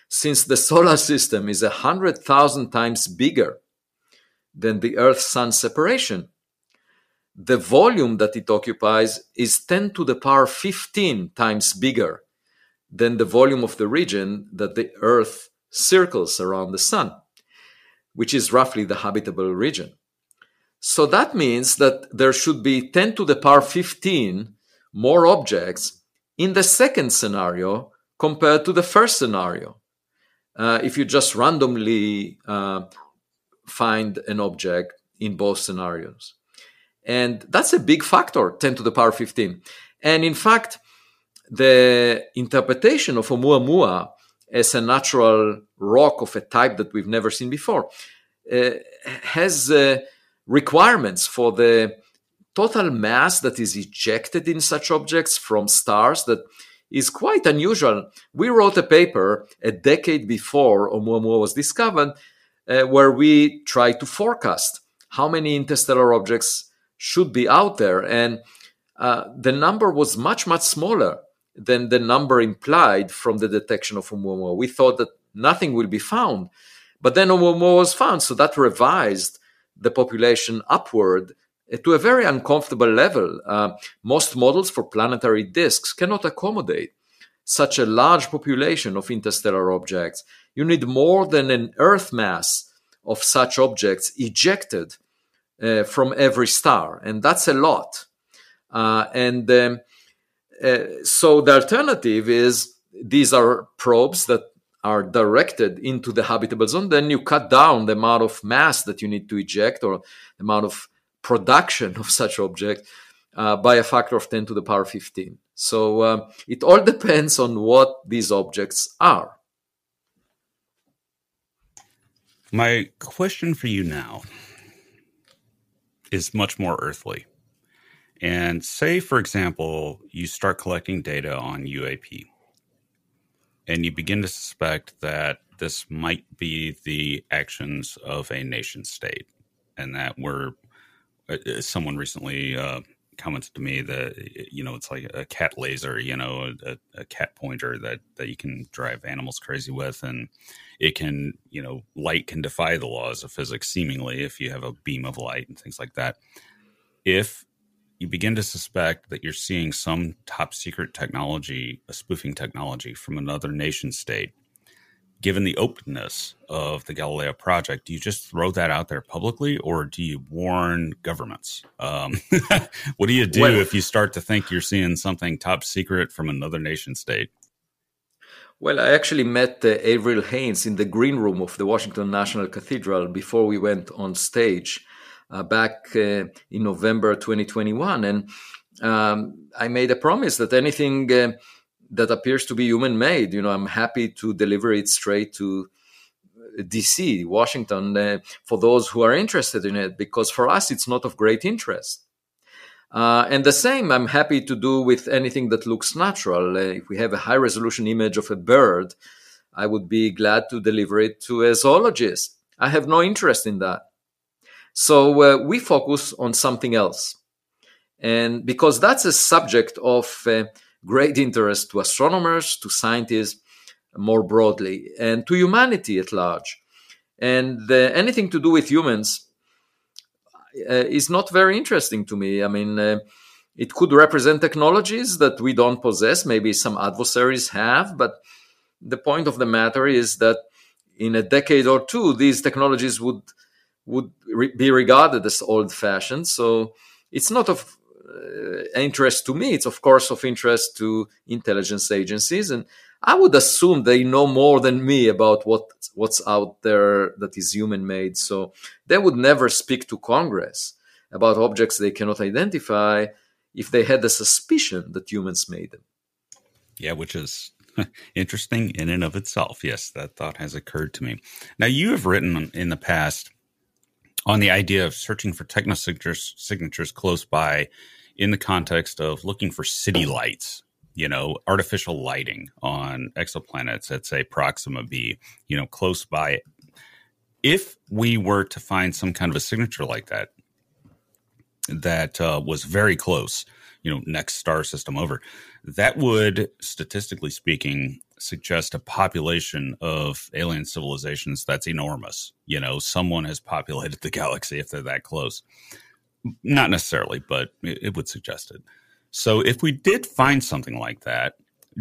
since the solar system is a hundred thousand times bigger than the Earth Sun separation, the volume that it occupies is 10 to the power 15 times bigger than the volume of the region that the Earth circles around the sun. which is roughly the habitable region. So that means that there should be 10 to the power 15 more objects in the second scenario compared to the first scenario. Uh, if you just randomly uh, find an object in both scenarios. And that's a big factor, 10 to the power 15. And in fact, the interpretation of Oumuamua as a natural rock of a type that we've never seen before uh, has uh, requirements for the total mass that is ejected in such objects from stars that is quite unusual. We wrote a paper a decade before Oumuamua was discovered uh, where we tried to forecast how many interstellar objects should be out there. And uh, the number was much, much smaller than the number implied from the detection of Oumuamua. We thought that nothing will be found. But then Oumuamua was found, so that revised the population upward to a very uncomfortable level. Uh, most models for planetary disks cannot accommodate such a large population of interstellar objects. You need more than an Earth mass of such objects ejected uh, from every star, and that's a lot. Uh, and um, uh, so the alternative is these are probes that are directed into the habitable zone. Then you cut down the amount of mass that you need to eject or the amount of production of such object uh, by a factor of 10 to the power 15. So uh, it all depends on what these objects are. My question for you now is much more earthly. And say, for example, you start collecting data on UAP and you begin to suspect that this might be the actions of a nation state and that we're someone recently uh, commented to me that you know it's like a cat laser, you know, a, a, cat pointer that that you can drive animals crazy with, and it can, you know, light can defy the laws of physics seemingly if you have a beam of light and things like that. If you begin to suspect that you're seeing some top secret technology, a spoofing technology from another nation state, given the openness of the Galileo project, do you just throw that out there publicly or do you warn governments? Um, what do you do well, if you start to think you're seeing something top secret from another nation state? Well, I actually met uh, Avril Haines in the green room of the Washington National Cathedral before we went on stage uh, back uh, in November 2021. And um, I made a promise that anything uh, that appears to be human made. You know, I'm happy to deliver it straight to uh, DC, Washington, uh, for those who are interested in it, because for us it's not of great interest. Uh, and the same I'm happy to do with anything that looks natural. Uh, if we have a high resolution image of a bird, I would be glad to deliver it to a zoologist. I have no interest in that. So uh, we focus on something else. And because that's a subject of uh, great interest to astronomers, to scientists more broadly, and to humanity at large. And uh, anything to do with humans uh, is not very interesting to me. I mean, uh, it could represent technologies that we don't possess, maybe some adversaries have, but the point of the matter is that in a decade or two, these technologies would would re- be regarded as old fashioned. So it's not of Uh, interest to me. It's of course of interest to intelligence agencies, and I would assume they know more than me about what what's out there that is human made. So they would never speak to Congress about objects they cannot identify if they had the suspicion that humans made them. Yeah, which is interesting in and of itself. Yes, that thought has occurred to me. Now, you have written in the past on the idea of searching for technosignatures signatures close by in the context of looking for city lights, you know, artificial lighting on exoplanets at say Proxima b, you know, close by. If we were to find some kind of a signature like that, that uh, was very close, you know, next star system over, that would, statistically speaking, suggest a population of alien civilizations that's enormous. You know, someone has populated the galaxy if they're that close. Not necessarily, but it, would suggest it. So if we did find something like that,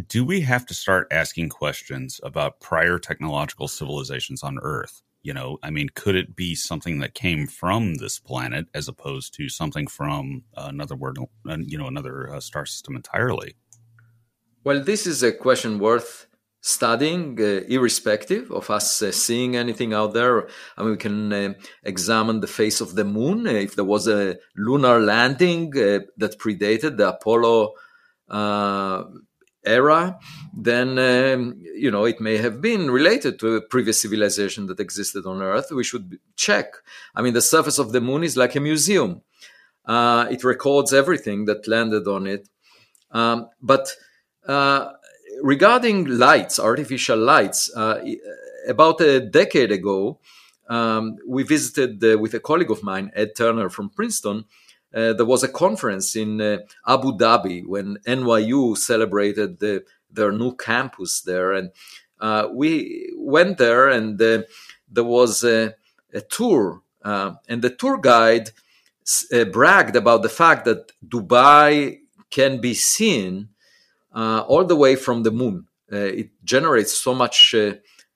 do we have to start asking questions about prior technological civilizations on Earth You know, I mean, could it be something that came from this planet as opposed to something from another world, you know, another uh, star system entirely? Well, this is a question worth studying, uh, irrespective of us uh, seeing anything out there. I mean, we can uh, examine the face of the moon. if there was a lunar landing uh, that predated the Apollo uh, era, then um, you know it may have been related to a previous civilization that existed on Earth. We should check. I mean, the surface of the moon is like a museum. Uh, it records everything that landed on it. Um, but uh, regarding lights, artificial lights, uh, about a decade ago, um, we visited uh, with a colleague of mine, Ed Turner from Princeton, uh, there was a conference in uh, Abu Dhabi when NYU celebrated the, their new campus there, and uh, we went there, and uh, there was a, a tour, and the tour guide bragged about the fact that Dubai can be seen Uh, all the way from the moon. Uh, it generates so much uh,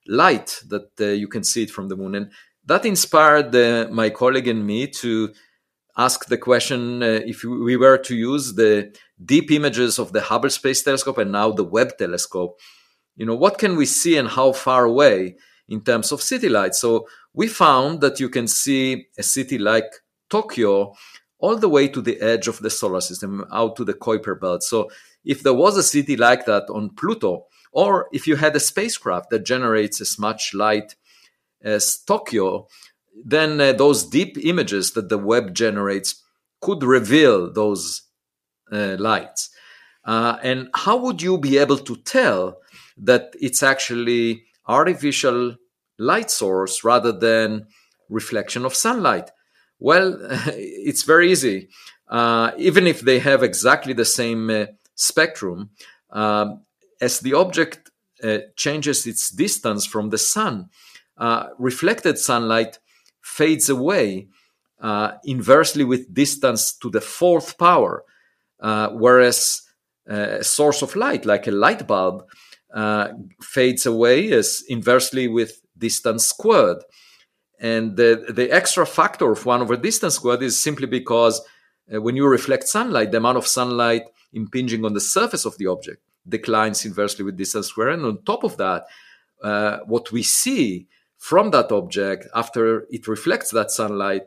light that you can see it from the moon, and that inspired my colleague and me to ask the question uh, if we were to use the deep images of the Hubble Space Telescope and now the Webb Telescope, you know, what can we see and how far away in terms of city lights? So we found that you can see a city like Tokyo all the way to the edge of the solar system, out to the Kuiper Belt. So if there was a city like that on Pluto, or if you had a spacecraft that generates as much light as Tokyo, then uh, those deep images that the Webb generates could reveal those uh, lights. Uh, and how would you be able to tell that it's actually artificial light source rather than reflection of sunlight? Well, it's very easy. Uh, even if they have exactly the same uh, spectrum, um, as the object uh, changes its distance from the sun, reflected sunlight fades away uh, inversely with distance to the fourth power, uh, whereas uh, a source of light, like a light bulb, uh, fades away as inversely with distance squared. And the, the extra factor of 1 over distance squared is simply because uh, when you reflect sunlight, the amount of sunlight impinging on the surface of the object declines inversely with distance squared. And on top of that, uh, what we see from that object after it reflects that sunlight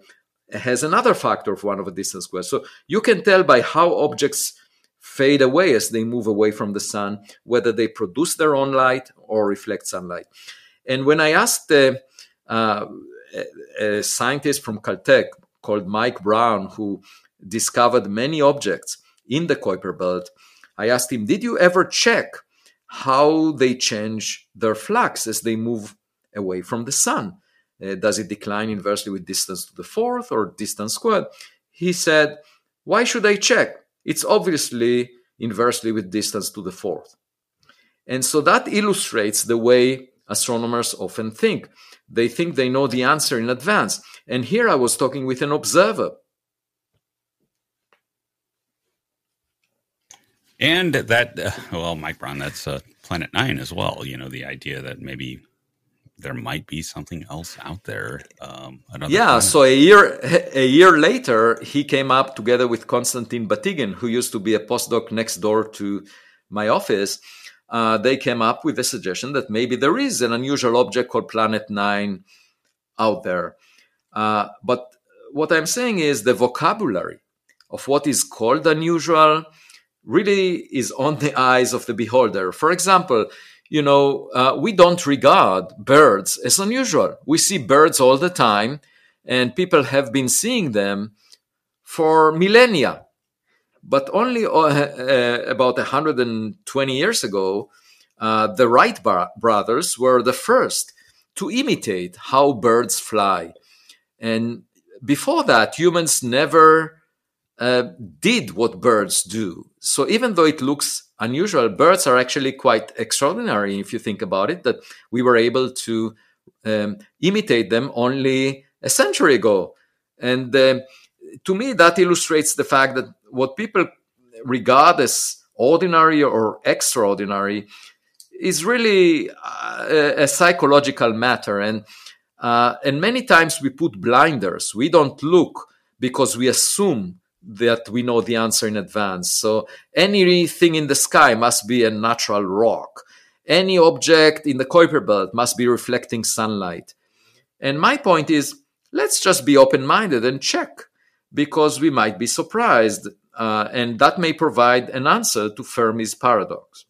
has another factor of one over distance squared. So you can tell by how objects fade away as they move away from the sun, whether they produce their own light or reflect sunlight. And when I asked uh, uh, a scientist from Caltech called Mike Brown, who discovered many objects in the Kuiper Belt, I asked him, Did you ever check how they change their flux as they move away from the sun. Uh, does it decline inversely with distance to the fourth or distance squared? He said, Why should I check? It's obviously inversely with distance to the fourth. And so that illustrates the way astronomers often think. They think they know the answer in advance. And here I was talking with an observer. And that, uh, well, Mike Brown, that's uh, Planet Nine as well. You know, the idea that maybe there might be something else out there. Um, yeah. Planet. So a year a year later, he came up together with Konstantin Batygin, who used to be a postdoc next door to my office. Uh, they came up with a suggestion that maybe there is an unusual object called Planet Nine out there. Uh, but what I'm saying is the vocabulary of what is called unusual really is on the eyes of the beholder. For example, you know, uh, we don't regard birds as unusual. We see birds all the time, and people have been seeing them for millennia. But only uh, uh, about 120 years ago, uh, the Wright brothers were the first to imitate how birds fly. And before that, humans never uh, did what birds do. So even though it looks unusual, birds are actually quite extraordinary if you think about it, that we were able to um, imitate them only a century ago. And uh, to me, that illustrates the fact that what people regard as ordinary or extraordinary is really uh, a, a psychological matter. And Uh, and many times we put blinders. We don't look because we assume that we know the answer in advance. So anything in the sky must be a natural rock. Any object in the Kuiper belt must be reflecting sunlight. And my point is, let's just be open minded and check because we might be surprised. Uh, and that may provide an answer to Fermi's paradox.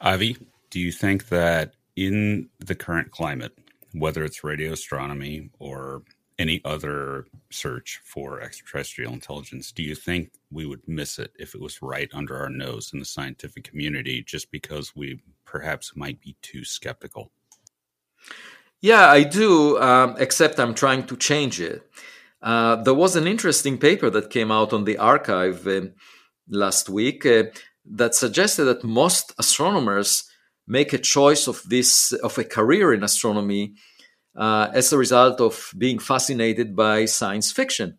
Avi, do you think that in the current climate, whether it's radio astronomy or any other search for extraterrestrial intelligence, do you think we would miss it if it was right under our nose in the scientific community just because we perhaps might be too skeptical? Yeah, I do, um, except I'm trying to change it. Uh, there was an interesting paper that came out on the arXiv uh, last week uh, that suggested that most astronomers make a choice of this of a career in astronomy uh, as a result of being fascinated by science fiction.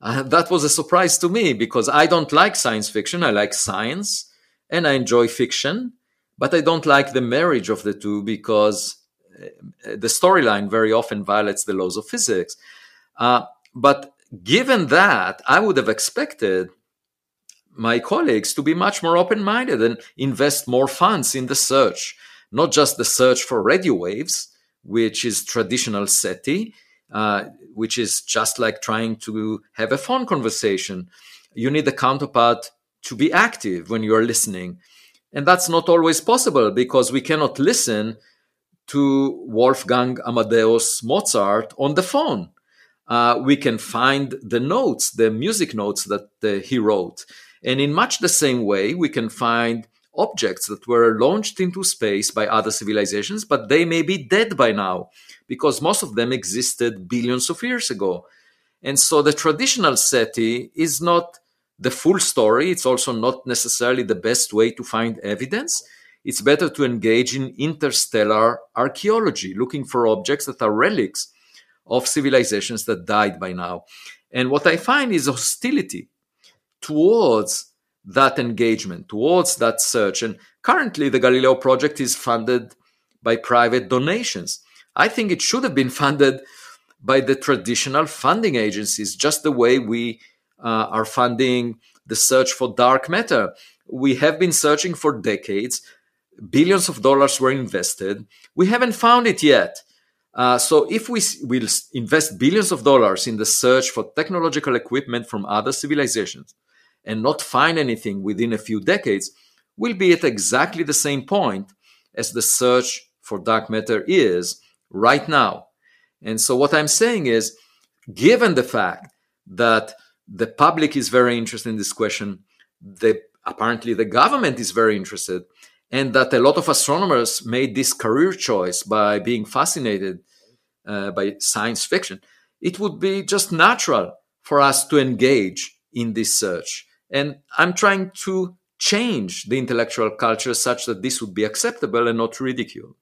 Uh, that was a surprise to me because I don't like science fiction. I like science and I enjoy fiction, but I don't like the marriage of the two because uh, the storyline very often violates the laws of physics. Uh, but given that, I would have expected my colleagues to be much more open minded and invest more funds in the search, not just the search for radio waves, which is traditional SETI, uh, which is just like trying to have a phone conversation. You need a counterpart to be active when you are listening. And that's not always possible because we cannot listen to Wolfgang Amadeus Mozart on the phone. Uh, we can find the notes, the music notes that uh, he wrote. And in much the same way, we can find objects that were launched into space by other civilizations, but they may be dead by now because most of them existed billions of years ago. And so the traditional SETI is not the full story. It's also not necessarily the best way to find evidence. It's better to engage in interstellar archaeology, looking for objects that are relics of civilizations that died by now. And what I find is hostility towards that engagement, towards that search. And currently, the Galileo project is funded by private donations. I think it should have been funded by the traditional funding agencies, just the way we uh, are funding the search for dark matter. We have been searching for decades. Billions of dollars were invested. We haven't found it yet. Uh, so if we will invest billions of dollars in the search for technological equipment from other civilizations and not find anything within a few decades, we'll be at exactly the same point as the search for dark matter is right now. And so what I'm saying is, given the fact that the public is very interested in this question, the apparently the government is very interested, and that a lot of astronomers made this career choice by being fascinated uh, by science fiction, it would be just natural for us to engage in this search. And I'm trying to change the intellectual culture such that this would be acceptable and not ridiculed.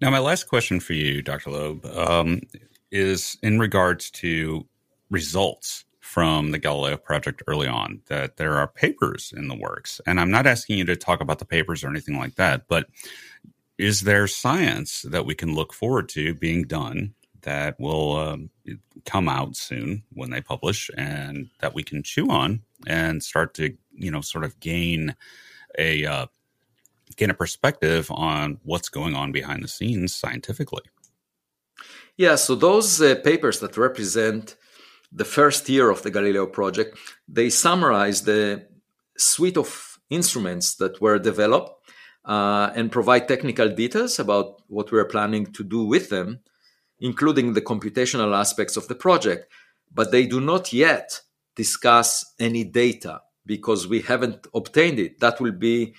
Now, my last question for you, Dr. Loeb, um, is in regards to results from the Galileo project early on, that there are papers in the works. And I'm not asking you to talk about the papers or anything like that, but is there science that we can look forward to being done that will um, come out soon when they publish and that we can chew on and start to you know sort of gain a uh, gain a perspective on what's going on behind the scenes scientifically. Yeah so those uh, papers that represent the first year of the galileo project they summarize the suite of instruments that were developed uh, and provide technical details about what we're planning to do with them including the computational aspects of the project, but they do not yet discuss any data because we haven't obtained it. That will be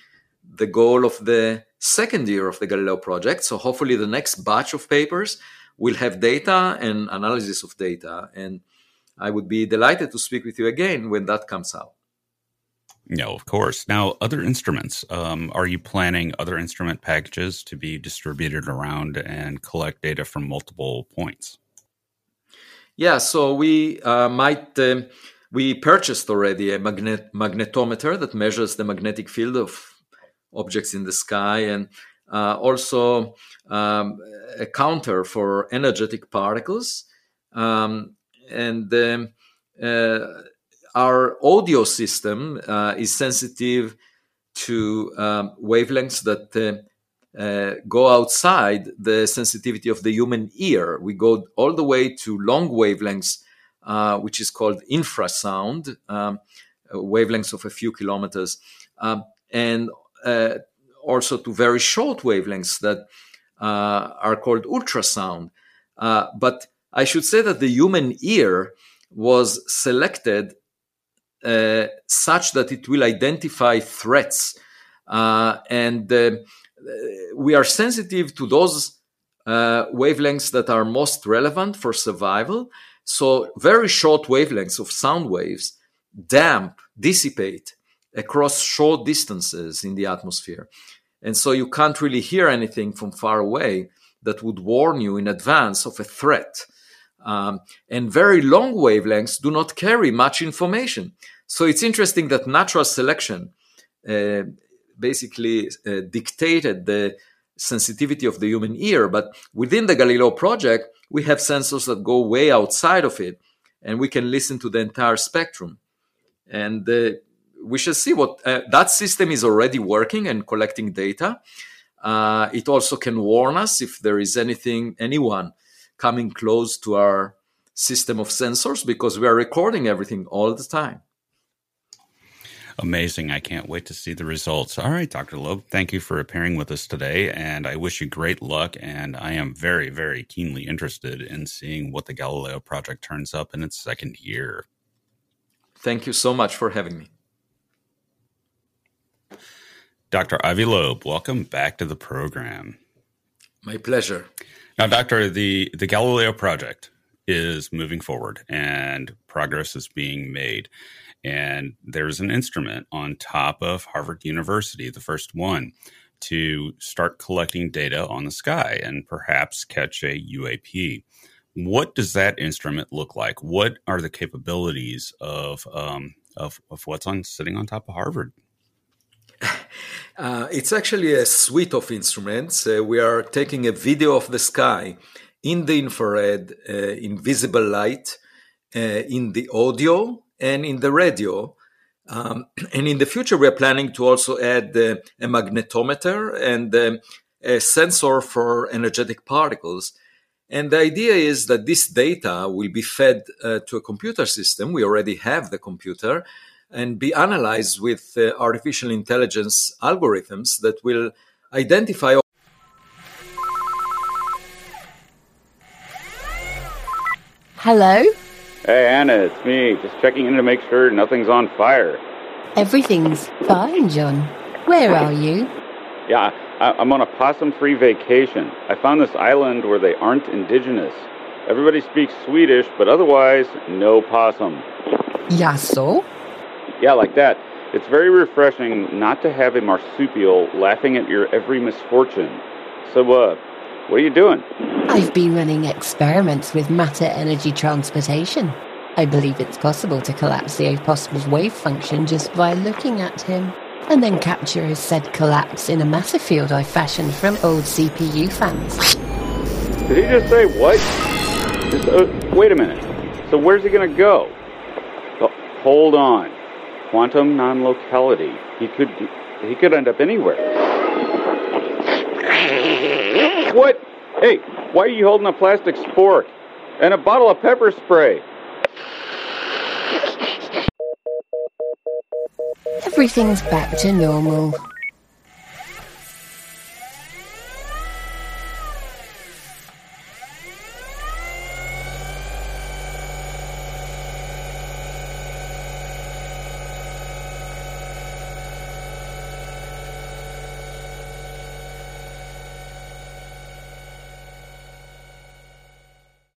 the goal of the second year of the Galileo project. So hopefully the next batch of papers will have data and analysis of data. And I would be delighted to speak with you again when that comes out. No, of course. Now, other instruments. Um, are you planning other instrument packages to be distributed around and collect data from multiple points? Yeah, so we uh, might. Uh, we purchased already a magnet magnetometer that measures the magnetic field of objects in the sky, and uh, also um, a counter for energetic particles. Um, and um, uh, our audio system uh, is sensitive to um, wavelengths that uh, uh, go outside the sensitivity of the human ear. We go all the way to long wavelengths, uh, which is called infrasound, um, wavelengths of a few kilometers, um, and uh, also to very short wavelengths that are called ultrasound. But I should say that the human ear was selected uh, such that it will identify threats. Uh, and uh, we are sensitive to those uh, wavelengths that are most relevant for survival. So, very short wavelengths of sound waves damp, dissipate across short distances in the atmosphere. And so you can't really hear anything from far away that would warn you in advance of a threat. Um, and very long wavelengths do not carry much information. So it's interesting that natural selection uh, basically uh, dictated the sensitivity of the human ear. But within the Galileo project, we have sensors that go way outside of it, and we can listen to the entire spectrum. And uh, we shall see what uh, that system is already working and collecting data. Uh, it also can warn us if there is anything, anyone coming close to our system of sensors because we are recording everything all the time. Amazing. I can't wait to see the results. All right, Dr. Loeb, thank you for appearing with us today. And I wish you great luck. And I am very, very keenly interested in seeing what the Galileo project turns up in its second year. Thank you so much for having me. Dr. Avi Loeb, welcome back to the program. My pleasure. Now, Doctor, the, the Galileo project is moving forward and progress is being made. And there's an instrument on top of Harvard University, the first one, to start collecting data on the sky and perhaps catch a UAP. What does that instrument look like? What are the capabilities of um, of, of what's on sitting on top of Harvard? Uh, it's actually a suite of instruments. Uh, we are taking a video of the sky in the infrared, uh, in visible light, uh, in the audio, and in the radio. Um, and in the future, we are planning to also add uh, a magnetometer and um, a sensor for energetic particles. And the idea is that this data will be fed uh, to a computer system. We already have the computer and be analyzed with uh, artificial intelligence algorithms that will identify. Hello? Hey, Anna, it's me. Just checking in to make sure nothing's on fire. Everything's fine, John. Where are you? Yeah, I- am on a possum free vacation. I found this island where they aren't indigenous. Everybody speaks Swedish, but otherwise, no possum. Yasso? Yeah, like that. It's very refreshing not to have a marsupial laughing at your every misfortune. So, uh, what are you doing? I've been running experiments with matter energy transportation. I believe it's possible to collapse the opossum's wave function just by looking at him, and then capture his said collapse in a matter field I fashioned from old CPU fans. Did he just say what? Just, uh, wait a minute. So where's he gonna go? Oh, hold on quantum non-locality. He could he could end up anywhere. What? Hey, why are you holding a plastic spork and a bottle of pepper spray? Everything's back to normal.